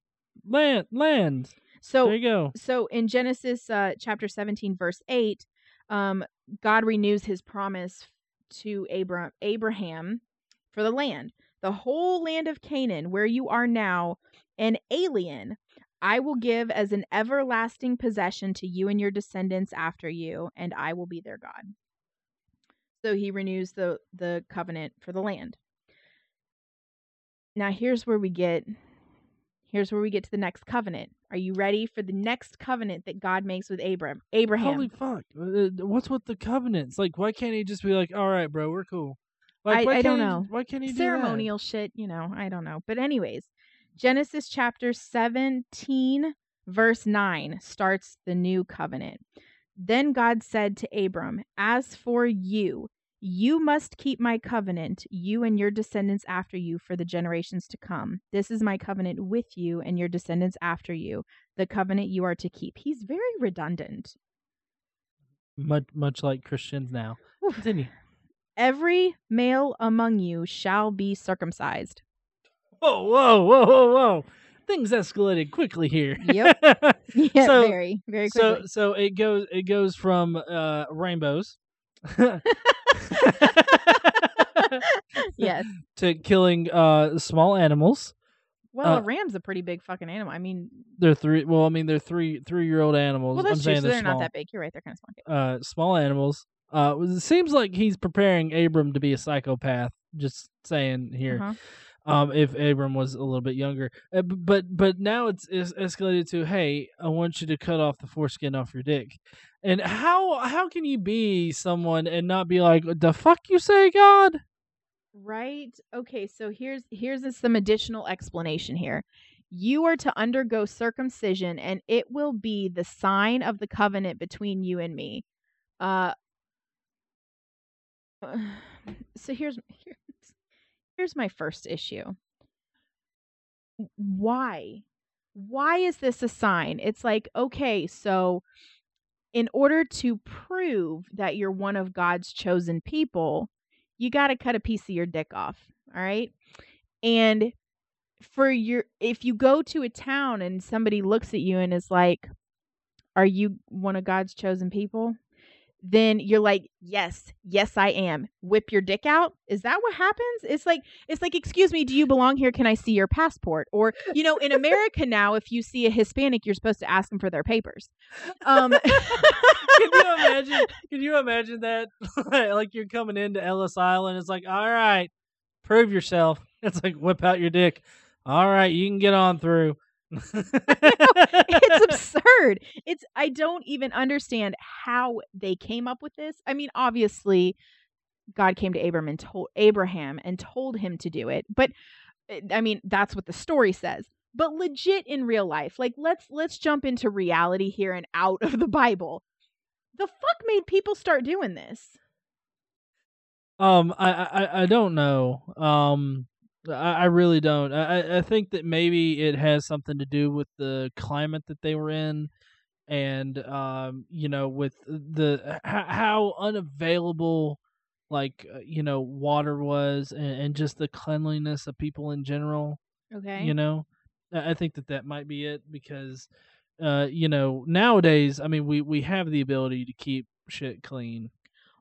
Land. Land. So there you go. so in Genesis uh, chapter 17 verse 8, um, God renews his promise to Abram Abraham for the land, the whole land of Canaan where you are now an alien. I will give as an everlasting possession to you and your descendants after you, and I will be their God. So he renews the the covenant for the land. Now here's where we get here's where we get to the next covenant. Are you ready for the next covenant that God makes with Abram? Abraham. Holy fuck! Uh, What's with the covenants? Like, why can't he just be like, "All right, bro, we're cool"? Like, I- why I don't he- know. why can't he ceremonial shit, you know, I don't know. But anyways, Genesis chapter 17 verse 9 starts the new covenant. Then God said to Abram, "As for you, you must keep my covenant, you and your descendants after you for the generations to come. This is my covenant with you and your descendants after you, the covenant you are to keep." He's very redundant. Much, much like Christians now. Continue. Every male among you shall be circumcised. Whoa, whoa, whoa, whoa, whoa! Things escalated quickly here. Yep. Yeah, So- very, very so, so it goes, it goes from uh rainbows. Yes. to killing uh small animals. Well, Uh, a ram's a pretty big fucking animal. I mean, They're three. Well, I mean, they're three three year old animals. well, that's I'm true. saying So they're, they're small. not that big. You're right. They're kind of small. Uh, small animals. Uh, it seems like he's preparing Abram to be a psychopath. Just saying here. Uh-huh. Um, if Abram was a little bit younger, uh, but but now it's, it's escalated to, hey, I want you to cut off the foreskin off your dick. And how how can you be someone and not be like, the fuck you say, God? Right. Okay. So here's here's some additional explanation here. You are to undergo circumcision, and it will be the sign of the covenant between you and me. Uh. So here's here's here's my first issue. Why? Why is this a sign? It's like, okay, so in order to prove that you're one of God's chosen people, you got to cut a piece of your dick off. All right. And for your, if you go to a town and somebody looks at you and is like, Are you one of God's chosen people? Then you're like, Yes, yes, I am. Whip your dick out. Is that what happens? It's like, it's like, Excuse me, do you belong here? Can I see your passport? Or, you know, in America now, if you see a Hispanic, you're supposed to ask them for their papers. Um, Can you imagine? Can you imagine that? like you're coming into Ellis Island. It's like, all right, prove yourself. It's like whip out your dick. All right, you can get on through. it's absurd. It's I don't even understand how they came up with this. I mean, obviously God came to Abraham and told Abraham and told him to do it. But eh, I mean, that's what the story says. But legit in real life, like let's let's jump into reality here and out of the Bible. The fuck made people start doing this? Um, I I I don't know. Um, I, I really don't. I I think that maybe it has something to do with the climate that they were in, and um, you know, with the how unavailable like uh, you know water was and, and, just the cleanliness of people in general okay. you know i think that that might be it because uh you know nowadays i mean we we have the ability to keep shit clean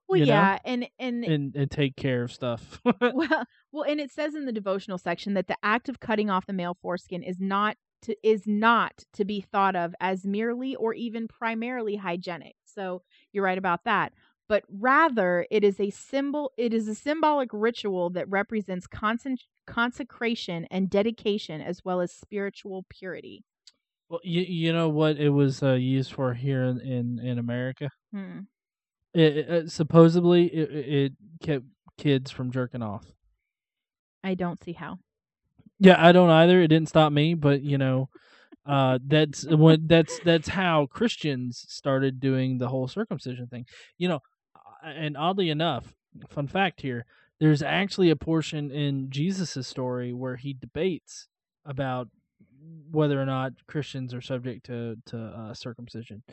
well yeah know? and and and and take care of stuff well well and it says in the devotional section that the act of cutting off the male foreskin is not to, is not to be thought of as merely or even primarily hygienic so you're right about that but rather it is a symbol it is a symbolic ritual that represents consecration and dedication as well as spiritual purity well you, you know what it was uh, used for here in in, in america hmm. It, it, uh, supposedly it, it kept kids from jerking off i don't see how yeah i don't either it didn't stop me but you know uh that's what that's that's how christians started doing the whole circumcision thing you know and oddly enough, fun fact here, there's actually a portion in Jesus' story where he debates about whether or not Christians are subject to to uh, circumcision.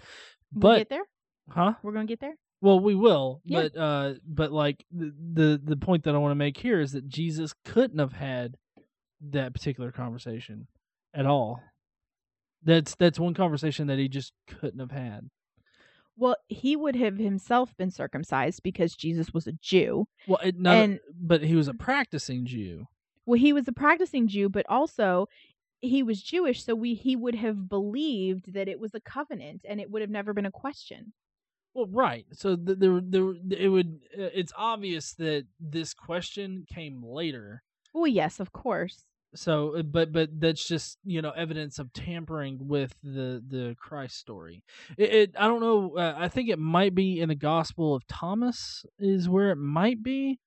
But we'll get there, huh? We're gonna get there. Well, we will, yeah. but uh, but like the, the the point that I want to make here is that Jesus couldn't have had that particular conversation at all. That's that's one conversation that he just couldn't have had. Well, he would have himself been circumcised because Jesus was a Jew. Well, it, not, and, but he was a practicing Jew. Well, he was a practicing Jew, but also he was Jewish, so we he would have believed that it was a covenant, and it would have never been a question. Well, right. So the, there, there, it would. Uh, it's obvious that this question came later. Well, yes, of course so uh, but but that's just you know evidence of tampering with the the christ story it, it i don't know uh, i think it might be in the gospel of thomas is where it might be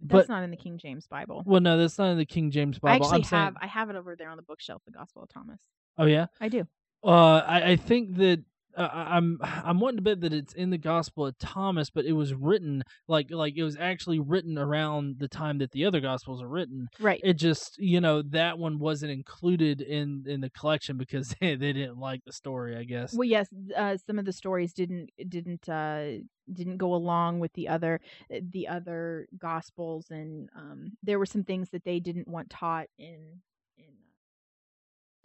that's but, not in the king james bible well no that's not in the king james bible i actually I'm have saying, i have it over there on the bookshelf the gospel of thomas oh yeah i do uh i, I think that uh, I'm I'm wanting to bet that it's in the Gospel of Thomas, but it was written like like it was actually written around the time that the other Gospels are written. Right. It just you know that one wasn't included in in the collection because they, they didn't like the story, I guess. Well, yes, uh, some of the stories didn't didn't uh, didn't go along with the other uh, the other Gospels, and um, there were some things that they didn't want taught in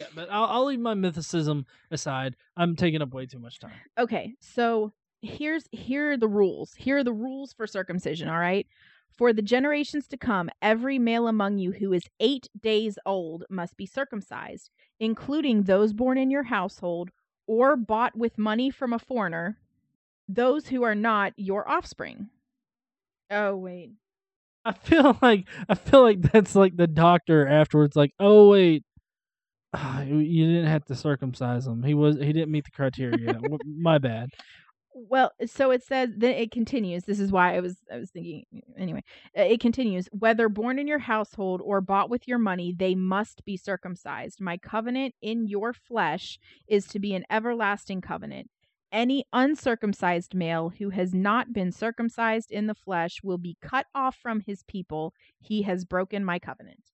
yeah, but I'll, I'll leave my mythicism aside. I'm taking up way too much time. Okay, so here's here are the rules. Here are the rules for circumcision. All right. For the generations to come, every male among you who is eight days old must be circumcised, including those born in your household or bought with money from a foreigner, those who are not your offspring. Oh, wait. I feel like I feel like that's like the doctor afterwards, like, oh wait, you didn't have to circumcise him. He was he didn't meet the criteria. My bad. Well, so it says then it continues. This is why I was I was thinking anyway. Uh, it continues, whether born in your household or bought with your money, they must be circumcised. My covenant in your flesh is to be an everlasting covenant. Any uncircumcised male who has not been circumcised in the flesh will be cut off from his people. He has broken my covenant.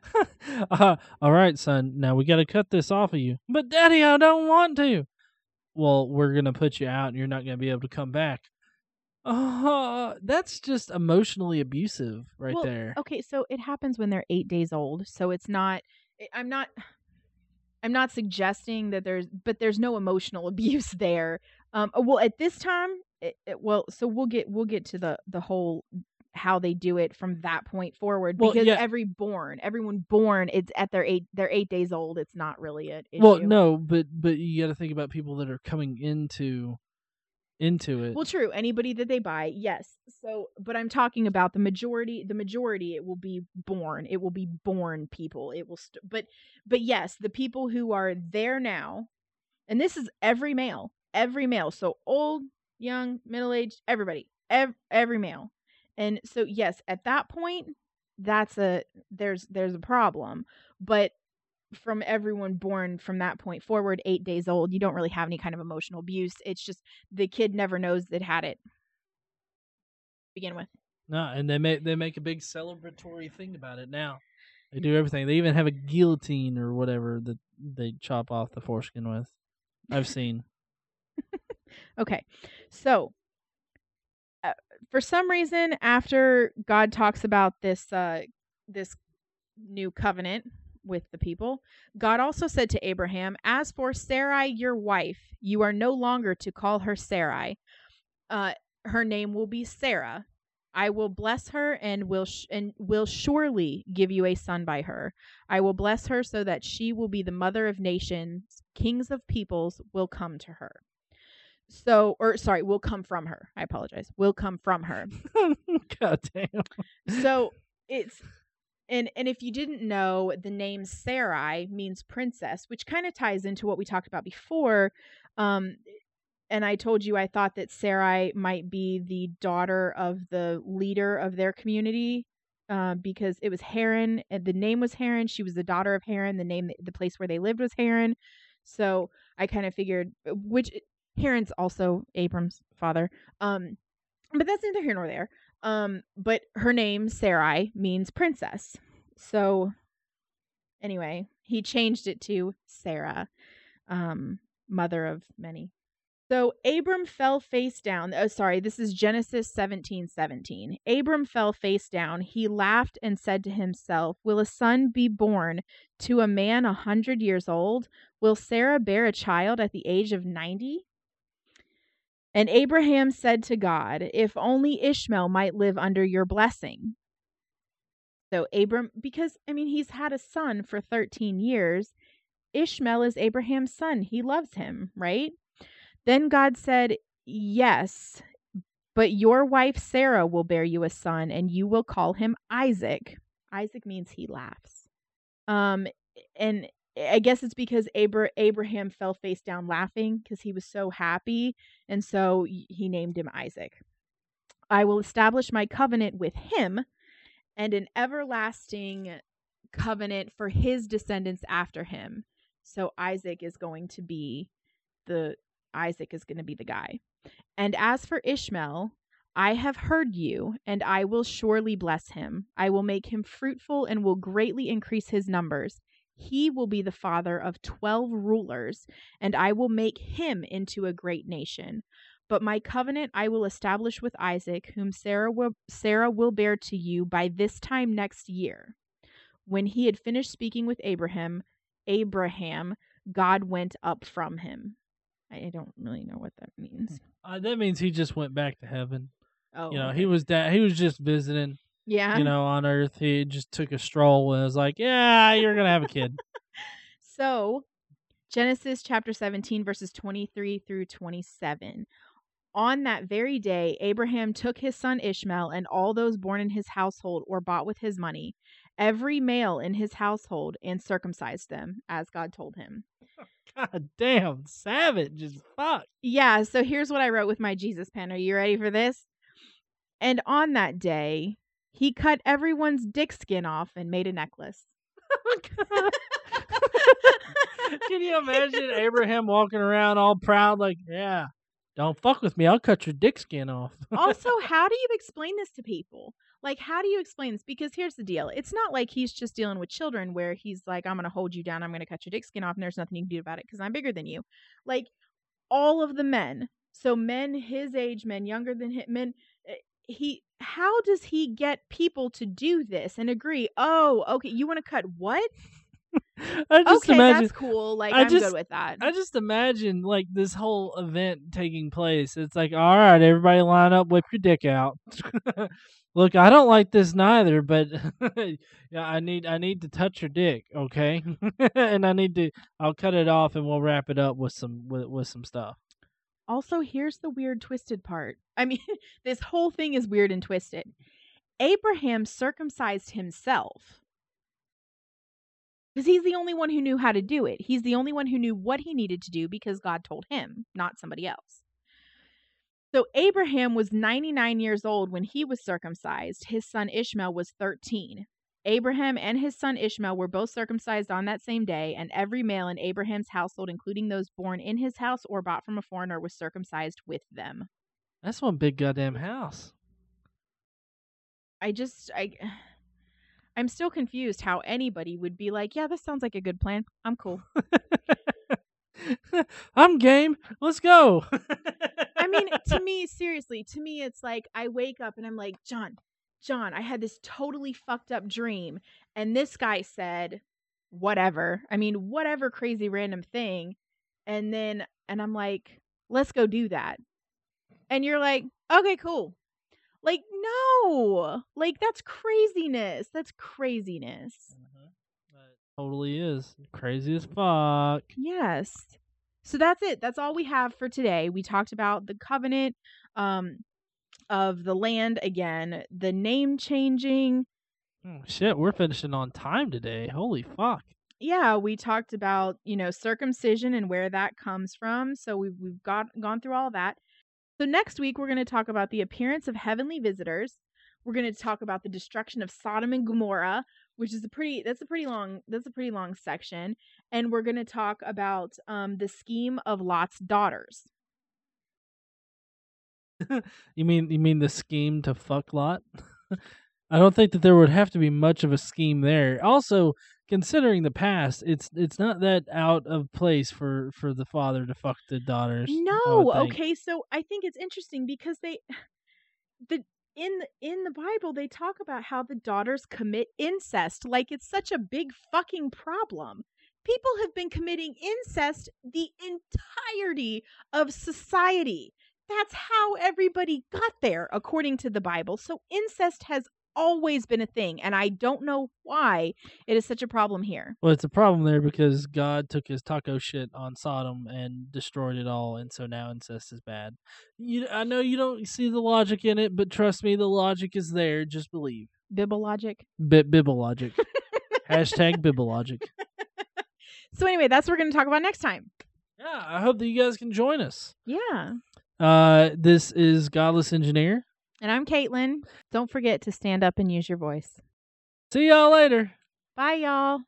uh, all right, son. Now we got to cut this off of you. But daddy, I don't want to. Well, we're going to put you out and you're not going to be able to come back. Uh, that's just emotionally abusive right well, there. Okay, so it happens when they're 8 days old. So it's not I'm not I'm not suggesting that there's but there's no emotional abuse there. Um well at this time it, it, well so we'll get we'll get to the the whole how they do it from that point forward because yeah. every born everyone born it's at their eight they're eight days old it's not really it well no but but you got to think about people that are coming into into it. Well, true. Anybody that they buy, yes. So, but I'm talking about the majority. The majority, it will be born. It will be born people. It will. St- but, but yes, the people who are there now, and this is every male, every male. So old, young, middle aged, everybody, ev- every male. And so, yes, at that point, that's a there's there's a problem. But from everyone born from that point forward, eight days old, you don't really have any kind of emotional abuse. It's just the kid never knows that had it. Begin with. No, and they make they make a big celebratory thing about it now. They mm. do everything. They even have a guillotine or whatever that they chop off the foreskin with. I've seen. Okay, so for some reason, after God talks about this uh, this new covenant with the people, God also said to Abraham, "As for Sarai, your wife, you are no longer to call her Sarai. Uh, her name will be Sarah. I will bless her and will sh- and will surely give you a son by her. I will bless her so that she will be the mother of nations. Kings of peoples will come to her." So, or sorry, will come from her. I apologize. Will come from her. God damn. So it's and and if you didn't know, the name Sarai means princess, which kind of ties into what we talked about before. Um, and I told you I thought that Sarai might be the daughter of the leader of their community. Uh, because it was Haran, and the name was Haran. She was the daughter of Haran. The name, the place where they lived was Haran. So I kind of figured, which Haran's also Abram's father. Um, but that's neither here nor there. Um, but her name Sarai means princess. So anyway, he changed it to Sarah, um, mother of many. So Abram fell face down. Oh, sorry, this is Genesis 17 17. Abram fell face down. He laughed and said to himself, Will a son be born to a man a hundred years old? Will Sarah bear a child at the age of 90? And Abraham said to God, If only Ishmael might live under your blessing. So, Abram, because, I mean, he's had a son for 13 years. Ishmael is Abraham's son. He loves him, right? Then God said, Yes, but your wife Sarah will bear you a son, and you will call him Isaac. Isaac means he laughs. Um, and I guess it's because Abra- Abraham fell face down laughing because he was so happy. And so he named him Isaac. I will establish my covenant with him and an everlasting covenant for his descendants after him. So Isaac is going to be the Isaac is going to be the guy. And as for Ishmael, I have heard you, and I will surely bless him. I will make him fruitful and will greatly increase his numbers. He will be the father of 12 rulers, and I will make him into a great nation. But my covenant I will establish with Isaac, whom Sarah will, Sarah will bear to you by this time next year. When he had finished speaking with Abraham, Abraham, God went up from him. I don't really know what that means. Uh, that means he just went back to heaven. Oh, You know, okay. he was da- he was just visiting. Yeah. You know, on Earth, he just took a stroll and was like, "Yeah, you're gonna have a kid." So, Genesis chapter 17, verses 23 through 27. On that very day, Abraham took his son Ishmael and all those born in his household or bought with his money, every male in his household, and circumcised them, as God told him. Oh, God damn, savage as fuck. Yeah, so here's what I wrote with my Jesus pen. Are you ready for this? And on that day, he cut everyone's dick skin off and made a necklace. Can you imagine Abraham walking around all proud, like, "Yeah, don't fuck with me. I'll cut your dick skin off." also, how do you explain this to people? Like, how do you explain this? Because here's the deal it's not like he's just dealing with children where he's like, I'm going to hold you down, I'm going to cut your dick skin off, and there's nothing you can do about it because I'm bigger than you. Like, all of the men, so men his age, men younger than him, men, eh, he, how does he get people to do this and agree? Oh, okay, you want to cut what? I just okay, imagine. that's cool. Like, I I'm just- good with that. I just imagine like this whole event taking place. It's like, all right, everybody line up, whip your dick out. Look, I don't like this neither, but yeah, I need I need to touch your dick, okay? and I need to I'll cut it off and we'll wrap it up with some with, with some stuff. Also, here's the weird, twisted part. I mean, this whole thing is weird and twisted. Abraham circumcised himself because he's the only one who knew how to do it. He's the only one who knew what he needed to do because God told him, not somebody else. So Abraham was 99 years old when he was circumcised. His son Ishmael was 13. Abraham and his son Ishmael were both circumcised on that same day, and every male in Abraham's household, including those born in his house or bought from a foreigner, was circumcised with them. That's one big goddamn house. I just I I'm still confused how anybody would be like, "Yeah, this sounds like a good plan. I'm cool." I'm game. Let's go. I mean, to me, seriously, to me, it's like I wake up and I'm like, John, John, I had this totally fucked up dream. And this guy said, whatever. I mean, whatever crazy random thing. And then, and I'm like, let's go do that. And you're like, okay, cool. Like, no, like that's craziness. That's craziness. Mm-hmm. That totally is crazy as fuck. Yes. So that's it. That's all we have for today. We talked about the covenant um, of the land again, the name changing. Oh, shit, we're finishing on time today. Holy fuck. Yeah, we talked about, you know, circumcision and where that comes from. So we've we've got gone through all that. So next week we're going to talk about the appearance of heavenly visitors. We're going to talk about the destruction of Sodom and Gomorrah, which is a pretty that's a pretty long that's a pretty long section, and we're going to talk about um, the scheme of Lot's daughters. you mean you mean the scheme to fuck Lot? I don't think that there would have to be much of a scheme there. Also, considering the past, it's it's not that out of place for for the father to fuck the daughters. No, okay, so I think it's interesting because they the in in the Bible they talk about how the daughters commit incest like it's such a big fucking problem. People have been committing incest the entirety of society. That's how everybody got there according to the Bible. So incest has always been a thing and I don't know why it is such a problem here. Well, it's a problem there because God took his taco shit on Sodom and destroyed it all and so now incest is bad. You I know you don't see the logic in it, but trust me the logic is there, just believe. Bibble logic. Bit Bibble logic. Hashtag Bibble logic. So anyway, that's what we're going to talk about next time. Yeah, I hope that you guys can join us. Yeah. Uh, this is Godless Engineer. And I'm Caitlin. Don't forget to stand up and use your voice. See y'all later. Bye, y'all.